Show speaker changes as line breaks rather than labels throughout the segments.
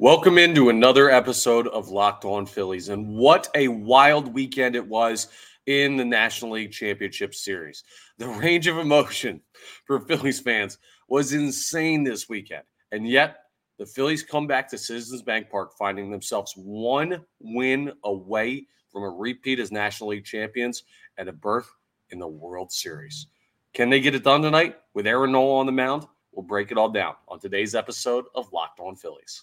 Welcome into another episode of Locked On Phillies. And what a wild weekend it was in the National League Championship Series. The range of emotion for Phillies fans was insane this weekend. And yet, the Phillies come back to Citizens Bank Park, finding themselves one win away from a repeat as National League champions and a berth in the World Series. Can they get it done tonight with Aaron Nola on the mound? We'll break it all down on today's episode of Locked On Phillies.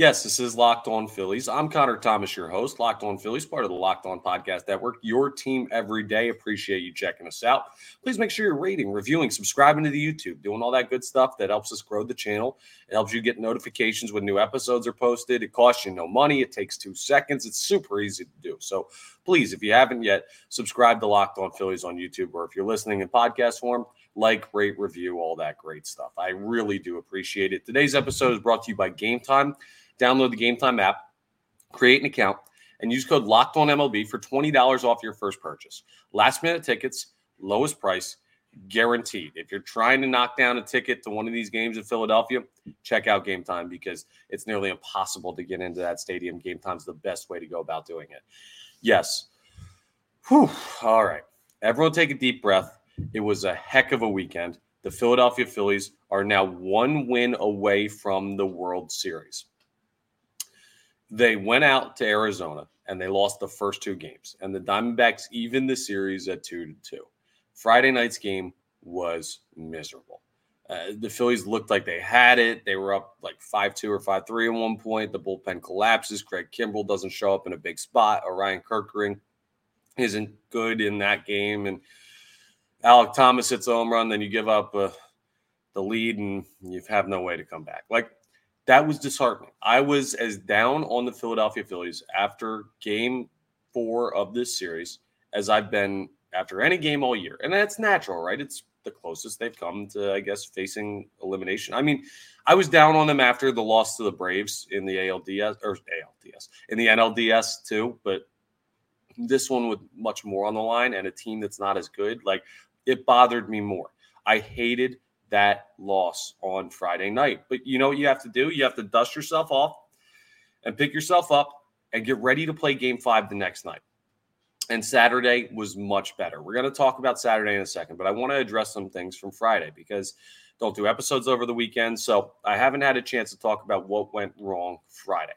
Yes, this is Locked On Phillies. I'm Connor Thomas, your host, Locked On Phillies, part of the Locked On Podcast Network, your team every day. Appreciate you checking us out. Please make sure you're rating, reviewing, subscribing to the YouTube, doing all that good stuff that helps us grow the channel. It helps you get notifications when new episodes are posted. It costs you no money. It takes two seconds. It's super easy to do. So please, if you haven't yet, subscribe to Locked On Phillies on YouTube, or if you're listening in podcast form, like, rate, review, all that great stuff. I really do appreciate it. Today's episode is brought to you by Gametime download the Gametime app, create an account, and use code Locked On MLB for twenty dollars off your first purchase. Last minute tickets, lowest price, guaranteed. If you're trying to knock down a ticket to one of these games in Philadelphia, check out Gametime because it's nearly impossible to get into that stadium. Gametime's the best way to go about doing it. Yes. Whew. All right. Everyone take a deep breath. It was a heck of a weekend. The Philadelphia Phillies are now one win away from the World Series. They went out to Arizona and they lost the first two games, and the Diamondbacks even the series at two to two. Friday night's game was miserable. Uh, the Phillies looked like they had it. They were up like 5 2 or 5 3 at one point. The bullpen collapses. Craig Kimbrel doesn't show up in a big spot. Orion Kerkering isn't good in that game. And Alek Thomas hits a home run. Then you give up uh, the lead and you have no way to come back. Like that was disheartening. I was as down on the Philadelphia Phillies after game four of this series as I've been after any game all year. And that's natural, right? It's the closest they've come to, I guess, facing elimination. I mean, I was down on them after the loss to the Braves in the ALDS or ALDS in the NLDS too, but this one with much more on the line and a team that's not as good, like it bothered me more. I hated that loss on Friday night. But you know what you have to do? You have to dust yourself off and pick yourself up and get ready to play game five the next night. And Saturday was much better. We're going to talk about Saturday in a second, but I want to address some things from Friday because don't do episodes over the weekend. So I haven't had a chance to talk about what went wrong Friday.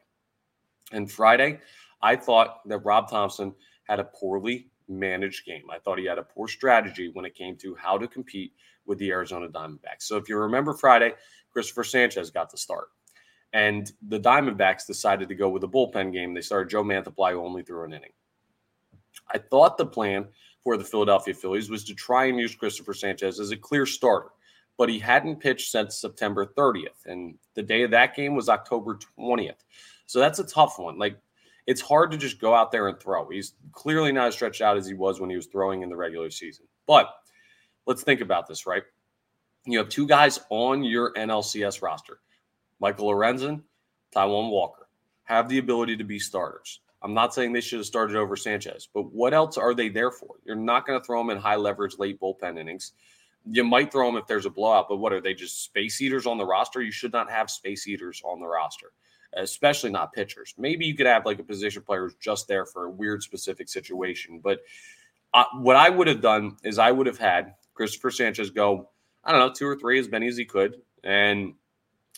And Friday, I thought that Rob Thomson had a poorly managed game. I thought he had a poor strategy when it came to how to compete with the Arizona Diamondbacks. So if you remember Friday, Christopher Sanchez got the start. And the Diamondbacks decided to go with a bullpen game. They started Joe Mantiply only through an inning. I thought the plan for the Philadelphia Phillies was to try and use Christopher Sanchez as a clear starter, but he hadn't pitched since September 30th. And the day of that game was October 20th. So that's a tough one. Like, it's hard to just go out there and throw. He's clearly not as stretched out as he was when he was throwing in the regular season. But let's think about this, right? You have two guys on your NLCS roster, Michael Lorenzen, Taijuan Walker, have the ability to be starters. I'm not saying they should have started over Sanchez, but what else are they there for? You're not going to throw them in high leverage late bullpen innings. You might throw them if there's a blowout, but what are they just space eaters on the roster? You should not have space eaters on the roster, especially not pitchers. Maybe you could have like a position player who's just there for a weird specific situation. But uh, what I would have done is I would have had Christopher Sanchez go, I don't know, two or three, as many as he could, and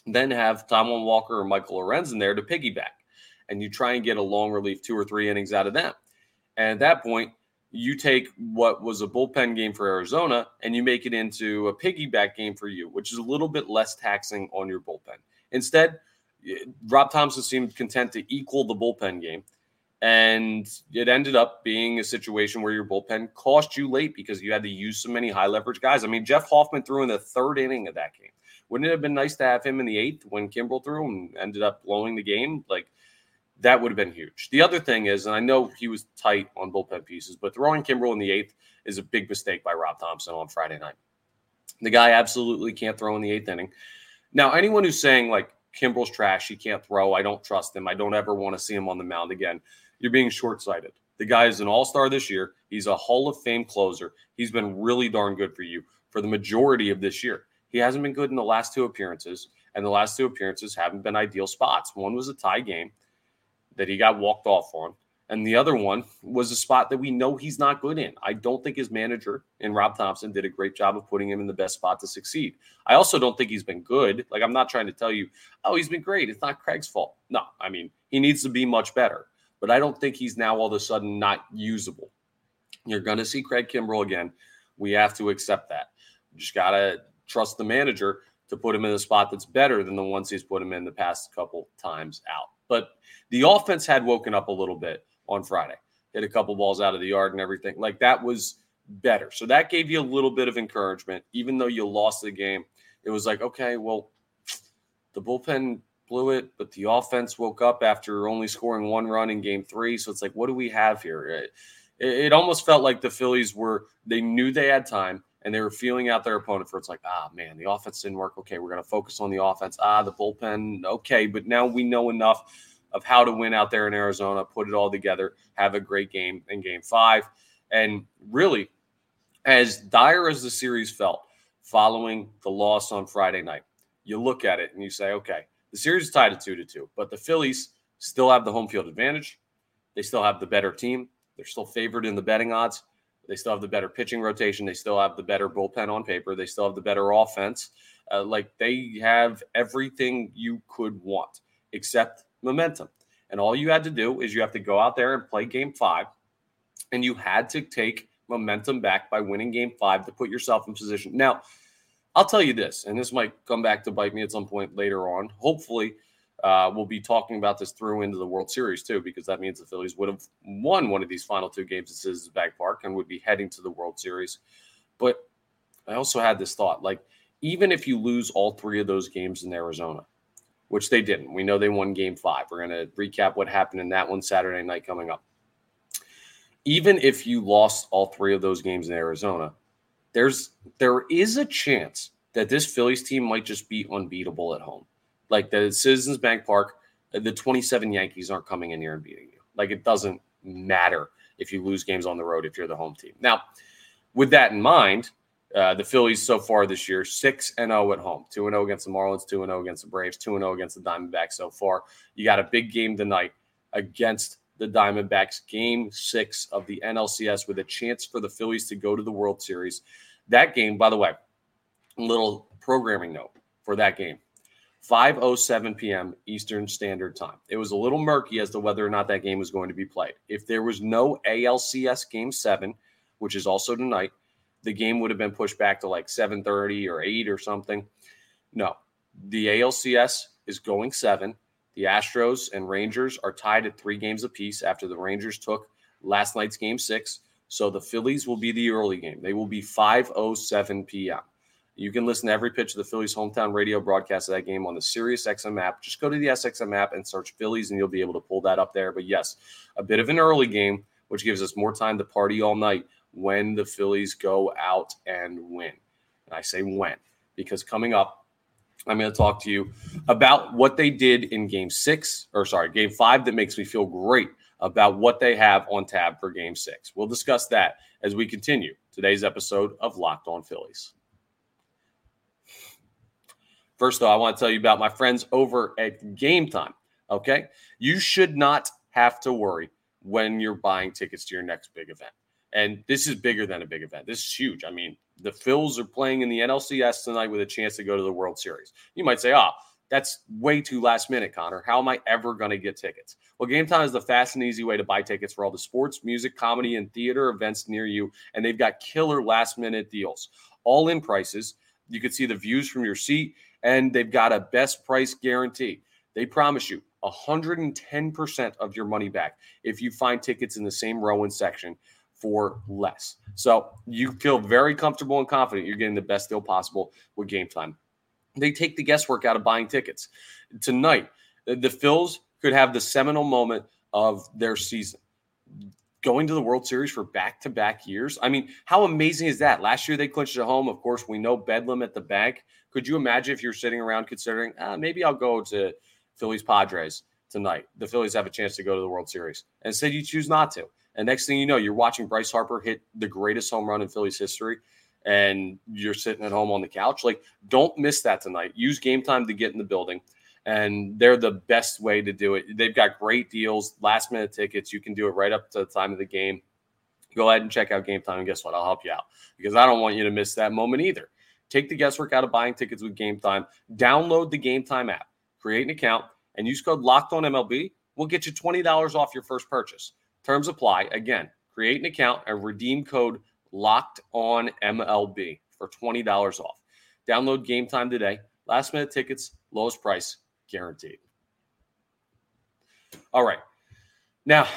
then have Taijuan Walker or Michael Lorenzen there to piggyback. And you try and get a long relief two or three innings out of them. And at that point, you take what was a bullpen game for Arizona and you make it into a piggyback game for you, which is a little bit less taxing on your bullpen. Instead, Rob Thomson seemed content to equal the bullpen game and it ended up being a situation where your bullpen cost you late because you had to use so many high leverage guys. I mean, Jeff Hoffman threw in the third inning of that game. Wouldn't it have been nice to have him in the eighth when Kimbrel threw and ended up blowing the game? Like, That would have been huge. The other thing is, and I know he was tight on bullpen pieces, but throwing Kimbrel in the eighth is a big mistake by Rob Thomson on Friday night. The guy absolutely can't throw in the eighth inning. Now, anyone who's saying like Kimbrel's trash, he can't throw, I don't trust him, I don't ever want to see him on the mound again, you're being short sighted. The guy is an all star this year. He's a Hall of Fame closer. He's been really darn good for you for the majority of this year. He hasn't been good in the last two appearances, and the last two appearances haven't been ideal spots. One was a tie game that he got walked off on, and the other one was a spot that we know he's not good in. I don't think his manager and Rob Thomson did a great job of putting him in the best spot to succeed. I also don't think he's been good. Like, I'm not trying to tell you, oh, he's been great. It's not Craig's fault. No, I mean, he needs to be much better but I don't think he's now all of a sudden not usable. You're going to see Craig Kimbrel again. We have to accept that. You just got to trust the manager to put him in a spot that's better than the ones he's put him in the past couple times out. But the offense had woken up a little bit on Friday. Hit a couple balls out of the yard and everything. Like that was better. So that gave you a little bit of encouragement, even though you lost the game. It was like, okay, well, the bullpen blew it, but the offense woke up after only scoring one run in game three. So it's like, what do we have here? It, it, almost felt like the Phillies were, they knew they had time and they were feeling out their opponent for it's like, ah, man, the offense didn't work. Okay, we're going to focus on the offense. Ah, the bullpen. Okay, but now we know enough of how to win out there in Arizona, put it all together, have a great game in game five. And really, as dire as the series felt following the loss on Friday night, you look at it and you say, okay, the series is tied at two to two, but the Phillies still have the home field advantage. They still have the better team. They're still favored in the betting odds. They still have the better pitching rotation. They still have the better bullpen on paper. They still have the better offense. Uh, like they have everything you could want except momentum. And all you had to do is you have to go out there and play game five. And you had to take momentum back by winning game five to put yourself in position. Now, I'll tell you this, and this might come back to bite me at some point later on. Hopefully, uh, we'll be talking about this through into the World Series too, because that means the Phillies would have won one of these final two games at Citizens Bank Park and would be heading to the World Series. But I also had this thought like, even if you lose all three of those games in Arizona, which they didn't, we know they won game five. We're going to recap what happened in that one Saturday night coming up. Even if you lost all three of those games in Arizona, there's there is a chance that this Phillies team might just be unbeatable at home. Like the Citizens Bank Park, uh, the 27 Yankees aren't coming in here and beating you. Like it doesn't matter if you lose games on the road if you're the home team. Now, with that in mind, uh, the Phillies so far this year, 6 and 0 at home, 2 and 0 against the Marlins, 2 and 0 against the Braves, 2 and 0 against the Diamondbacks so far. You got a big game tonight against the Diamondbacks, game six of the NLCS, with a chance for the Phillies to go to the World Series. That game, by the way, little programming note for that game 5:07 p.m. Eastern Standard Time. It was a little murky as to whether or not that game was going to be played. If there was no ALCS Game Seven, which is also tonight, the game would have been pushed back to like 7:30 or 8 or something. No, the ALCS is going seven. The Astros and Rangers are tied at three games apiece after the Rangers took last night's game six. So the Phillies will be the early game. They will be 5:07 p.m. You can listen to every pitch of the Phillies hometown radio broadcast of that game on the Sirius XM app. Just go to the SXM app and search Phillies, and you'll be able to pull that up there. But yes, a bit of an early game, which gives us more time to party all night when the Phillies go out and win. And I say when, because coming up, I'm going to talk to you about what they did in game six, or sorry, game five, that makes me feel great about what they have on tab for game six. We'll discuss that as we continue today's episode of Locked On Phillies. First, though, I want to tell you about my friends over at Gametime. Okay. You should not have to worry when you're buying tickets to your next big event. And this is bigger than a big event. This is huge. I mean, the Phils are playing in the NLCS tonight with a chance to go to the World Series. You might say, oh, that's way too last minute, Connor. How am I ever going to get tickets? Well, Gametime is the fast and easy way to buy tickets for all the sports, music, comedy, and theater events near you. And they've got killer last minute deals, all in prices. You can see the views from your seat and they've got a best price guarantee. They promise you 110% of your money back if you find tickets in the same row and section for less. So you feel very comfortable and confident you're getting the best deal possible with Gametime. They take the guesswork out of buying tickets. Tonight, the Phils could have the seminal moment of their season. Going to the World Series for back to back years. I mean, how amazing is that? Last year they clinched at home. Of course, we know Bedlam at the bank. Could you imagine if you're sitting around considering, ah, maybe I'll go to Phillies Padres tonight? The Phillies have a chance to go to the World Series. And said you choose not to. And next thing you know, you're watching Bryce Harper hit the greatest home run in Phillies history and you're sitting at home on the couch. Like, don't miss that tonight. Use game time to get in the building. And they're the best way to do it. They've got great deals, last minute tickets. You can do it right up to the time of the game. Go ahead and check out game time. And guess what? I'll help you out because I don't want you to miss that moment either. Take the guesswork out of buying tickets with game time. Download the game time app, create an account, and use code locked on MLB. We'll get you $20 off your first purchase. Terms apply. Again, create an account and redeem code locked on MLB for $20 off. Download game time today. Last minute tickets, lowest price guaranteed. All right. Now,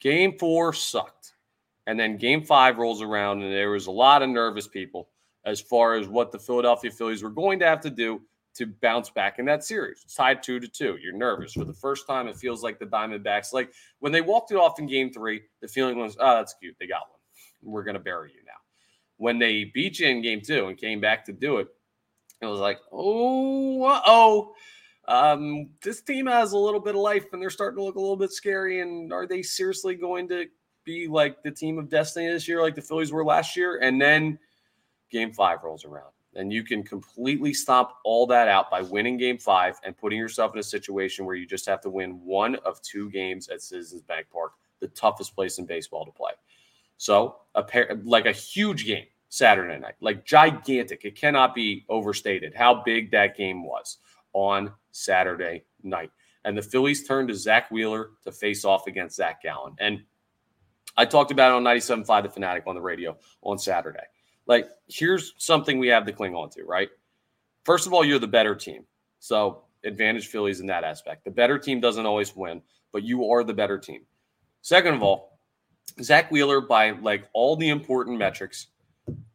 game four sucked. And then game five rolls around, and there was a lot of nervous people as far as what the Philadelphia Phillies were going to have to do to bounce back in that series. It's tied two to two. You're nervous for the first time. It feels like the Diamondbacks, like when they walked it off in game three, the feeling was, oh, that's cute. They got one. We're going to bury you now. When they beat you in game two and came back to do it, it was like, oh, oh, um, this team has a little bit of life and they're starting to look a little bit scary. And are they seriously going to be like the team of destiny this year, like the Phillies were last year? And then game five rolls around and you can completely stop all that out by winning game five and putting yourself in a situation where you just have to win one of two games at Citizens Bank Park, the toughest place in baseball to play. So, a pair, like a huge game Saturday night, like gigantic. It cannot be overstated how big that game was on Saturday night. And the Phillies turned to Zack Wheeler to face off against Zac Gallen. And I talked about it on 97.5 The Fanatic on the radio on Saturday. Like, here's something we have to cling on to, right? First of all, you're the better team. So, advantage Phillies in that aspect. The better team doesn't always win, but you are the better team. Second of all, Zack Wheeler, by like all the important metrics,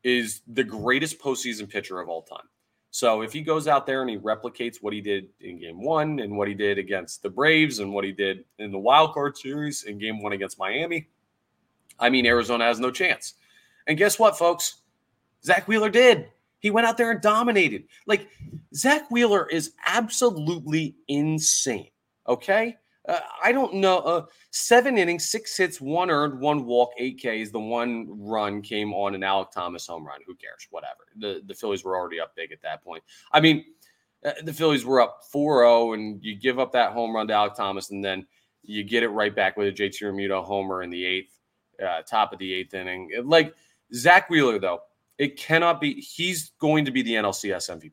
is the greatest postseason pitcher of all time. So if he goes out there and he replicates what he did in game one and what he did against the Braves and what he did in the wild card series in game one against Miami, I mean, Arizona has no chance. And guess what, folks? Zack Wheeler did. He went out there and dominated. Like, Zack Wheeler is absolutely insane. Okay. Uh, I don't know. Uh, seven innings, six hits, one earned, one walk, eight Ks. The one run came on an Alek Thomas home run. Who cares? Whatever. The the Phillies were already up big at that point. I mean, uh, the Phillies were up 4-0, and you give up that home run to Alek Thomas, and then you get it right back with a JT Realmuto homer in the eighth, uh, top of the eighth inning. Like Zack Wheeler, though, it cannot be. He's going to be the NLCS MVP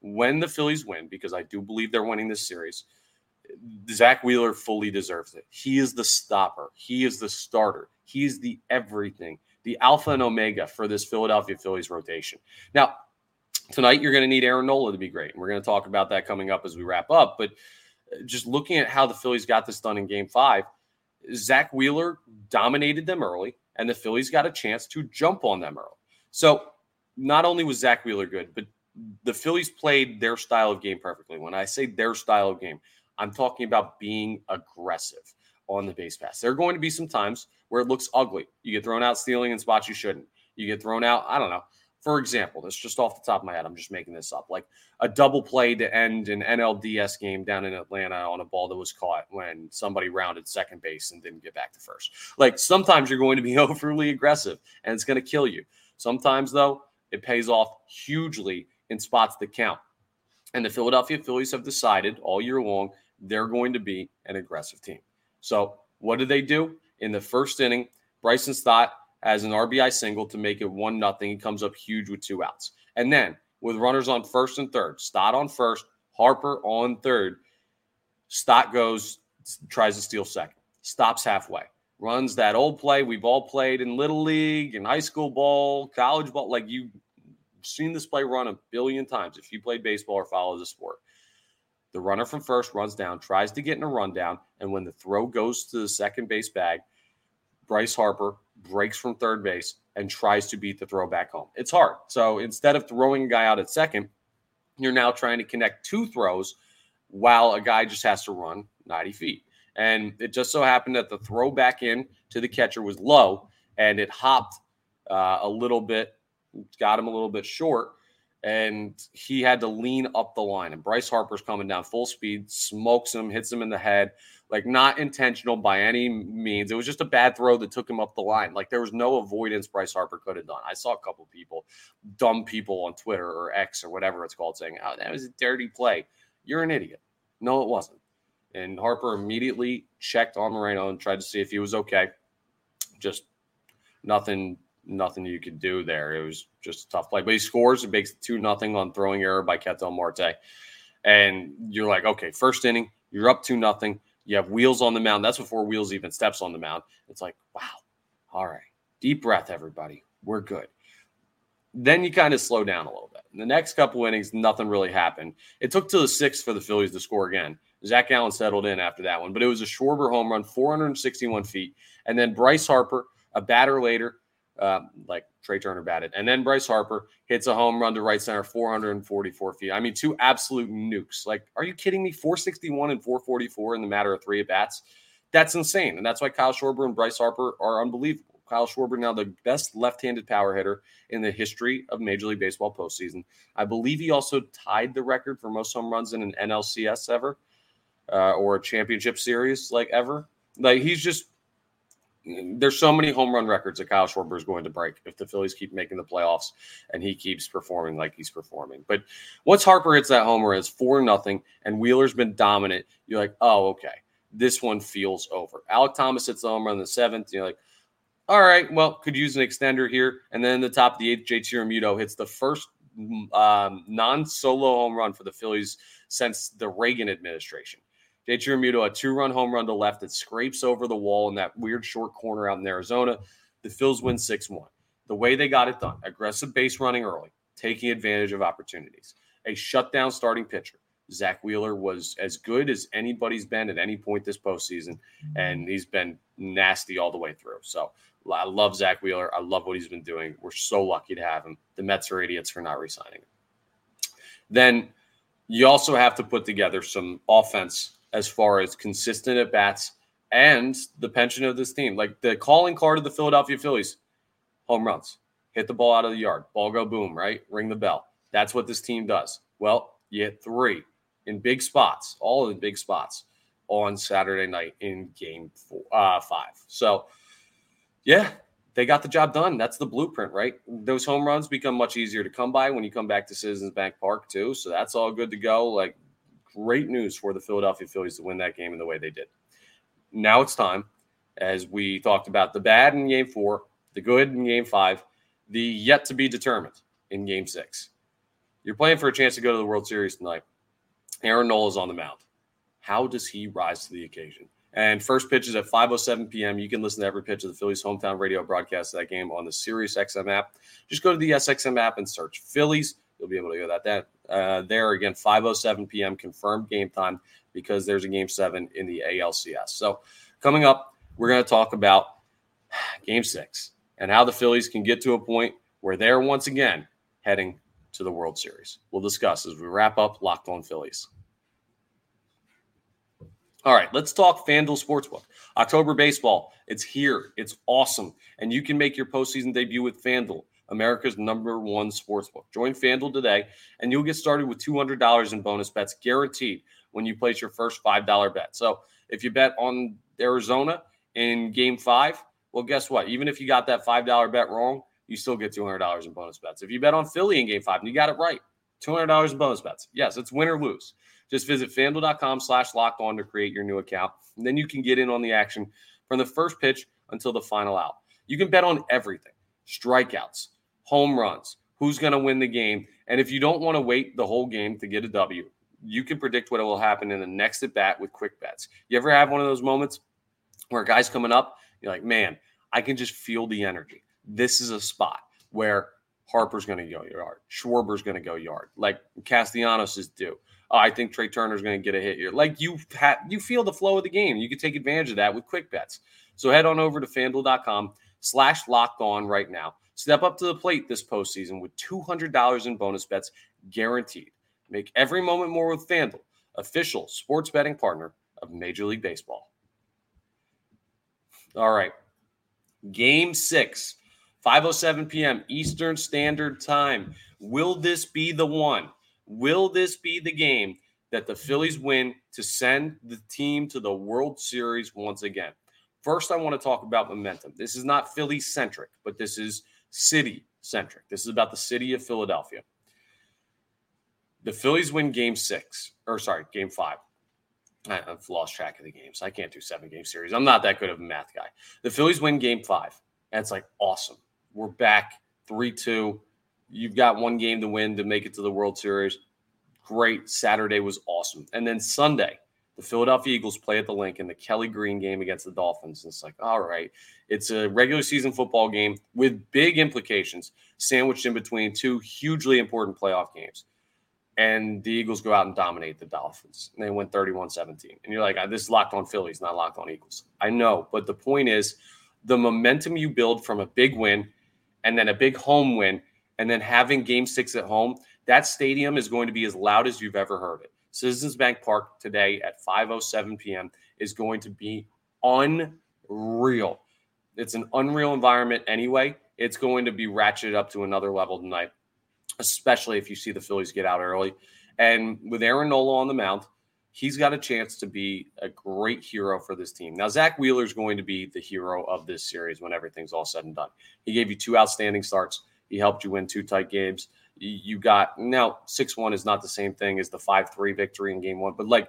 when the Phillies win, because I do believe they're winning this series Zack Wheeler fully deserves it. He is the stopper. He is the starter. He is the everything, the alpha and omega for this Philadelphia Phillies rotation. Now, tonight you're going to need Aaron Nola to be great. And we're going to talk about that coming up as we wrap up. But uh, just looking at how the Phillies got this done in game five, Zack Wheeler dominated them early, and the Phillies got a chance to jump on them early. So not only was Zack Wheeler good, but the Phillies played their style of game perfectly. When I say their style of game, I'm talking about being aggressive on the base pass. There are going to be some times where it looks ugly. You get thrown out stealing in spots you shouldn't. You get thrown out, I don't know. For example, that's just off the top of my head. I'm just making this up. Like a double play to end an NLDS game down in Atlanta on a ball that was caught when somebody rounded second base and didn't get back to first. Like sometimes you're going to be overly aggressive and it's going to kill you. Sometimes, though, it pays off hugely in spots that count. And the Philadelphia Phillies have decided all year long they're going to be an aggressive team. So, what did they do? In the first inning, Bryson Stott has an RBI single to make it 1 nothing. He comes up huge with two outs. And then, with runners on first and third, Stott on first, Harper on third, Stott goes, tries to steal second, stops halfway, runs that old play we've all played in Little League and high school ball, college ball. Like you've seen this play run a billion times if you played baseball or follow the sport. The runner from first runs down, tries to get in a rundown, and when the throw goes to the second base bag, Bryce Harper breaks from third base and tries to beat the throw back home. It's hard. So instead of throwing a guy out at second, you're now trying to connect two throws while a guy just has to run 90 feet. And it just so happened that the throw back in to the catcher was low and it hopped uh, a little bit, got him a little bit short, and he had to lean up the line. And Bryce Harper's coming down full speed, smokes him, hits him in the head, like not intentional by any means. It was just a bad throw that took him up the line. Like there was no avoidance Bryce Harper could have done. I saw a couple people, dumb people on Twitter or X or whatever it's called, saying, "Oh, that was a dirty play." You're an idiot. No, it wasn't. And Harper immediately checked on Moreno and tried to see if he was okay. Just nothing, nothing you could do there. It was just a tough play. But he scores and makes two nothing on throwing error by Ketel Marte. And you're like, okay, first inning, you're up two nothing. You have wheels on the mound. That's before wheels even steps on the mound. It's like, wow, all right, deep breath, everybody. We're good. Then you kind of slow down a little bit. In the next couple innings, nothing really happened. It took to the sixth for the Phillies to score again. Zac Gallen settled in after that one, but it was a Schwarber home run, 461 feet. And then Bryce Harper, a batter later, uh, like Trea Turner batted. And then Bryce Harper hits a home run to right center, 444 feet. I mean, two absolute nukes. Like, are you kidding me? 461 and 444 in the matter of three at bats. That's insane. And that's why Kyle Schwarber and Bryce Harper are unbelievable. Kyle Schwarber now the best left-handed power hitter in the history of Major League Baseball postseason. I believe he also tied the record for most home runs in an NLCS ever uh, or a championship series like ever. Like he's just there's so many home run records that Kyle Schwarber is going to break if the Phillies keep making the playoffs and he keeps performing like he's performing. But once Harper hits that homer, it's four nothing, and Wheeler's been dominant. You're like, oh, okay, this one feels over. Alek Thomas hits the home run in the seventh. You're like, all right, well, could use an extender here. And then the top of the eighth, JT Realmuto hits the first um, non-solo home run for the Phillies since the Reagan administration. JT Realmuto, a two-run home run to left that scrapes over the wall in that weird short corner out in Arizona. The Phils win 6-1. The way they got it done, aggressive base running early, taking advantage of opportunities. A shutdown starting pitcher. Zack Wheeler was as good as anybody's been at any point this postseason, and he's been nasty all the way through. So I love Zack Wheeler. I love what he's been doing. We're so lucky to have him. The Mets are idiots for not resigning him. Then you also have to put together some offense as far as consistent at bats and the pension of this team. Like the calling card of the Philadelphia Phillies home runs, hit the ball out of the yard, ball go boom, right? Ring the bell. That's what this team does. Well, you hit three in big spots, all in big spots on Saturday night in game four, uh, five. So, yeah, they got the job done. That's the blueprint, right? Those home runs become much easier to come by when you come back to Citizens Bank Park, too. So that's all good to go. Like, great news for the Philadelphia Phillies to win that game in the way they did. Now it's time, as we talked about the bad in game four, the good in game five, the yet to be determined in game six. You're playing for a chance to go to the World Series tonight. Aaron Nola is on the mound. How does he rise to the occasion? And first pitch is at 5:07 p.m. You can listen to every pitch of the Phillies hometown radio broadcast of that game on the Sirius XM app. Just go to the SXM app and search Phillies. You'll be able to go that that uh, there again 5:07 p.m. confirmed game time because there's a game seven in the ALCS. So coming up, we're going to talk about Game Six and how the Phillies can get to a point where they're once again heading to the World Series. We'll discuss as we wrap up Locked On Phillies. All right, let's talk FanDuel Sportsbook. October baseball, it's here. It's awesome. And you can make your postseason debut with FanDuel, America's number one sportsbook. Join FanDuel today, and you'll get started with $200 in bonus bets guaranteed when you place your first $5 bet. So if you bet on Arizona in game five, well, guess what? Even if you got that $5 bet wrong, you still get $200 in bonus bets. If you bet on Philly in game five and you got it right, $200 in bonus bets. Yes, it's win or lose. Just visit fanduel.com slash locked on to create your new account. And then you can get in on the action from the first pitch until the final out. You can bet on everything strikeouts, home runs, who's going to win the game. And if you don't want to wait the whole game to get a W, you can predict what will happen in the next at bat with quick bets. You ever have one of those moments where a guy's coming up, you're like, man, I can just feel the energy. This is a spot where Harper's going to go yard, Schwarber's going to go yard, like Castellanos is due oh, I think Trea Turner's going to get a hit here. Like you ha- you feel the flow of the game. You can take advantage of that with quick bets. So head on over to fanduel.com slash locked on right now. Step up to the plate this postseason with $200 in bonus bets guaranteed. Make every moment more with FanDuel, official sports betting partner of Major League Baseball. All right. Game six, 5.07 p.m. Eastern Standard Time. Will this be the one? Will this be the game that the Phillies win to send the team to the World Series once again? First, I want to talk about momentum. This is not Philly centric, but this is city centric. This is about the city of Philadelphia. The Phillies win game six, or sorry, game five. I've lost track of the games. I can't do seven game series. I'm not that good of a math guy. The Phillies win game five. And it's like, awesome. We're back 3 2. You've got one game to win to make it to the World Series. Great. Saturday was awesome. And then Sunday, the Philadelphia Eagles play at the Lincoln, the Kelly Green game against the Dolphins. And it's like, all right, it's a regular season football game with big implications sandwiched in between two hugely important playoff games and the Eagles go out and dominate the Dolphins. And they win 31 17. And you're like, ah, this is locked on Phillies, not locked on Eagles. I know. But the point is, the momentum you build from a big win and then a big home win and then having game six at home, that stadium is going to be as loud as you've ever heard it. Citizens Bank Park today at 5:07 p.m. is going to be unreal. It's an unreal environment anyway. It's going to be ratcheted up to another level tonight especially if you see the Phillies get out early. And with Aaron Nola on the mound, he's got a chance to be a great hero for this team. Now, Zack Wheeler is going to be the hero of this series when everything's all said and done. He gave you two outstanding starts. He helped you win two tight games. You got now 6 1 is not the same thing as the 5 3 victory in game one, but like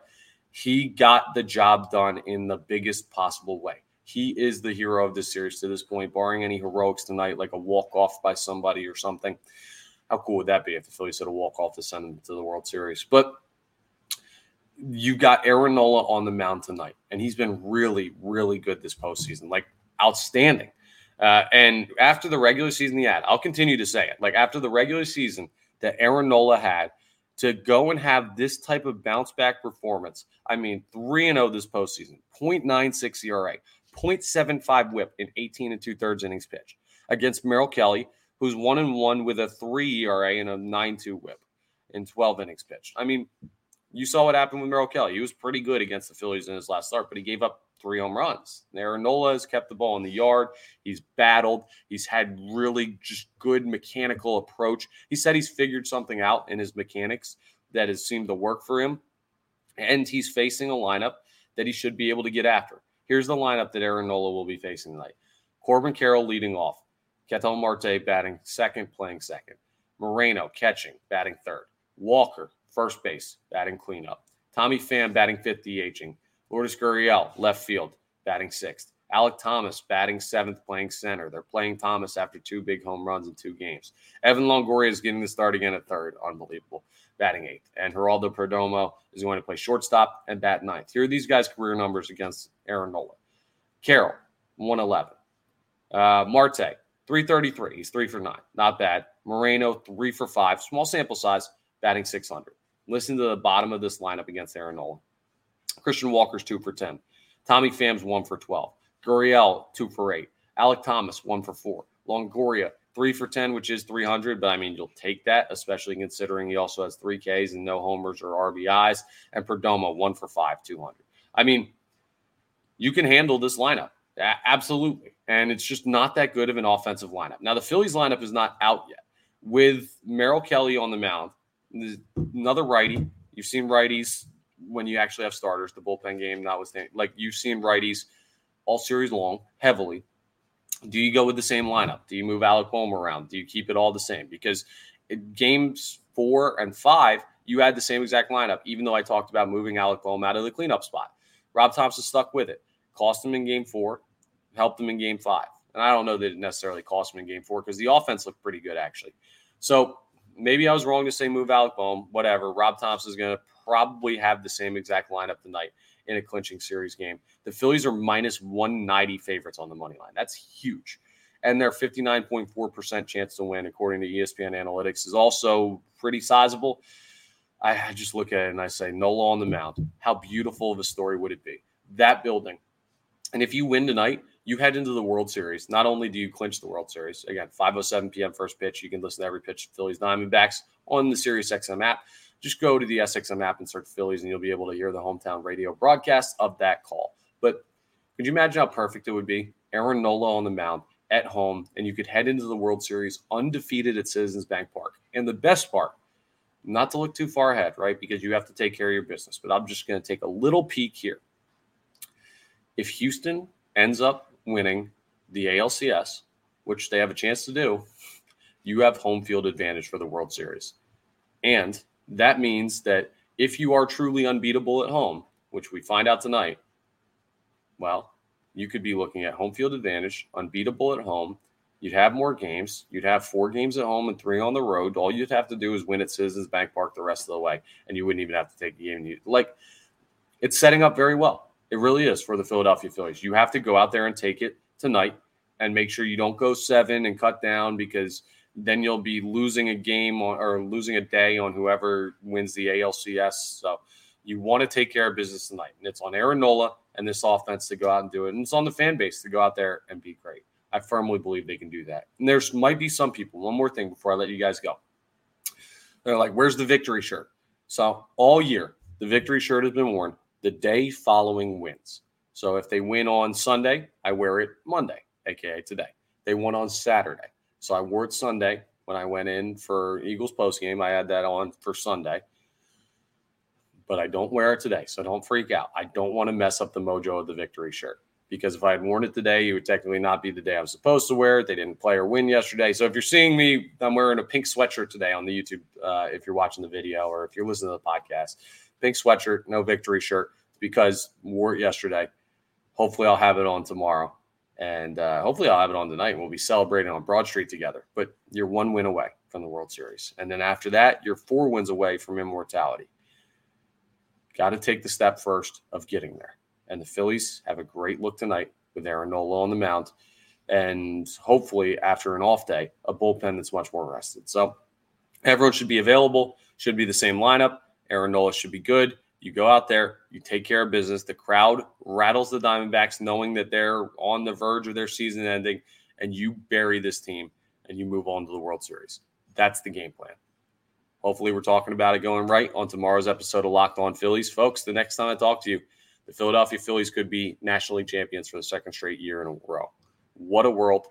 he got the job done in the biggest possible way. He is the hero of this series to this point, barring any heroics tonight, like a walk off by somebody or something. How cool would that be if the Phillies had a walk off to send them to the World Series? But you got Aaron Nola on the mound tonight, and he's been really, really good this postseason, like outstanding. Uh, and after the regular season he had, I'll continue to say it. Like after the regular season that Aaron Nola had, to go and have this type of bounce back performance. I mean, 3 0 this postseason, 0.96 ERA, 0.75 whip in 18 and two thirds innings pitch against Merrill Kelly, who's one and one with a three ERA and a nine two whip in 12 innings pitched. I mean, you saw what happened with Merrill Kelly. He was pretty good against the Phillies in his last start, but he gave up three home runs. Aaron Nola has kept the ball in the yard. He's battled. He's had really just good mechanical approach. He said he's figured something out in his mechanics that has seemed to work for him. And he's facing a lineup that he should be able to get after. Here's the lineup that Aaron Nola will be facing tonight. Corbin Carroll leading off. Ketel Marte batting second, playing second. Moreno catching, batting third. Walker, first base, batting cleanup. Tommy Pham batting fifth, DHing. Lourdes Gurriel, left field, batting sixth. Alek Thomas batting seventh, playing center. They're playing Thomas after two big home runs in two games. Evan Longoria is getting the start again at third. Unbelievable. Batting eighth. And Geraldo Perdomo is going to play shortstop and bat ninth. Here are these guys' career numbers against Aaron Nola. Carroll, 111. Uh, Marte, 333. He's three for nine. Not bad. Moreno, three for five. Small sample size, batting 600. Listen to the bottom of this lineup against Aaron Nola. Christian Walker's two for 10. Tommy Pham's one for 12. Gurriel, two for eight. Alek Thomas, one for four. Longoria, three for 10, which is 300, but I mean, you'll take that, especially considering he also has three Ks and no homers or RBIs. And Perdomo, one for five, 200. I mean, you can handle this lineup. Absolutely. And it's just not that good of an offensive lineup. Now, the Phillies lineup is not out yet. With Merrill Kelly on the mound, another righty. You've seen righties when you actually have starters, the bullpen game notwithstanding. Like you've seen righties all series long, heavily. Do you go with the same lineup? Do you move Alec Bohm around? Do you keep it all the same? Because games four and five, you had the same exact lineup, even though I talked about moving Alec Bohm out of the cleanup spot. Rob Thomson stuck with it. Cost him in game four, helped him in game five. And I don't know that it necessarily cost him in game four because the offense looked pretty good, actually. So maybe I was wrong to say move Alec Bohm, whatever. Rob Thomson is going to probably have the same exact lineup tonight in a clinching series game. The Phillies are minus 190 favorites on the money line. That's huge. And their 59.4% chance to win, according to ESPN Analytics, is also pretty sizable. I, just look at it and I say, Nola on the mound. How beautiful of a story would it be? That building and if you win tonight, you head into the World Series. Not only do you clinch the World Series, again, 5:07 p.m. first pitch. You can listen to every pitch Phillies Diamondbacks on the Sirius XM app. Just go to the SXM app and search Phillies, and you'll be able to hear the hometown radio broadcast of that call. But could you imagine how perfect it would be? Aaron Nola on the mound at home, and you could head into the World Series undefeated at Citizens Bank Park. And the best part, not to look too far ahead, right? Because you have to take care of your business. But I'm just going to take a little peek here. If Houston ends up winning the ALCS, which they have a chance to do, you have home field advantage for the World Series. And that means that if you are truly unbeatable at home, which we find out tonight, well, you could be looking at home field advantage, unbeatable at home. You'd have more games. You'd have four games at home and three on the road. All you'd have to do is win at Citizens Bank Park the rest of the way, and you wouldn't even have to take a game. Like, it's setting up very well. It really is for the Philadelphia Phillies. You have to go out there and take it tonight and make sure you don't go seven and cut down because then you'll be losing a game on, or losing a day on whoever wins the ALCS. So you want to take care of business tonight. And it's on Aaron Nola and this offense to go out and do it. And it's on the fan base to go out there and be great. I firmly believe they can do that. And there's might be some people, one more thing before I let you guys go. They're like, where's the victory shirt? So all year, the victory shirt has been worn the day following wins. So if they win on Sunday, I wear it Monday, aka today. They won on Saturday. So I wore it Sunday when I went in for Eagles post game. I had that on for Sunday but I don't wear it today. So don't freak out. I don't want to mess up the mojo of the victory shirt because if I had worn it today, it would technically not be the day I was supposed to wear it. They didn't play or win yesterday. So if you're seeing me, I'm wearing a pink sweatshirt today on the YouTube. Uh, if you're watching the video or if you're listening to the podcast, pink sweatshirt, no victory shirt because wore it yesterday. Hopefully, I'll have it on tomorrow. And uh, hopefully, I'll have it on tonight. We'll be celebrating on Broad Street together. But you're one win away from the World Series. And then after that, you're four wins away from immortality. Got to take the step first of getting there. And the Phillies have a great look tonight with Aaron Nola on the mound. And hopefully, after an off day, a bullpen that's much more rested. So everyone should be available, should be the same lineup. Aaron Nola should be good. You go out there, you take care of business. The crowd rattles the Diamondbacks, knowing that they're on the verge of their season ending, and you bury this team and you move on to the World Series. That's the game plan. Hopefully, we're talking about it going right on tomorrow's episode of Locked On Phillies. Folks, the next time I talk to you, the Philadelphia Phillies could be National League champions for the second straight year in a row. What a world.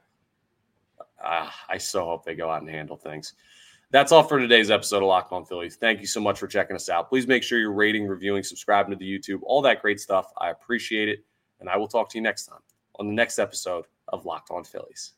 Uh, I so hope they go out and handle things. That's all for today's episode of Locked On Phillies. Thank you so much for checking us out. Please make sure you're rating, reviewing, subscribing to the YouTube, all that great stuff. I appreciate it. And I will talk to you next time on the next episode of Locked On Phillies.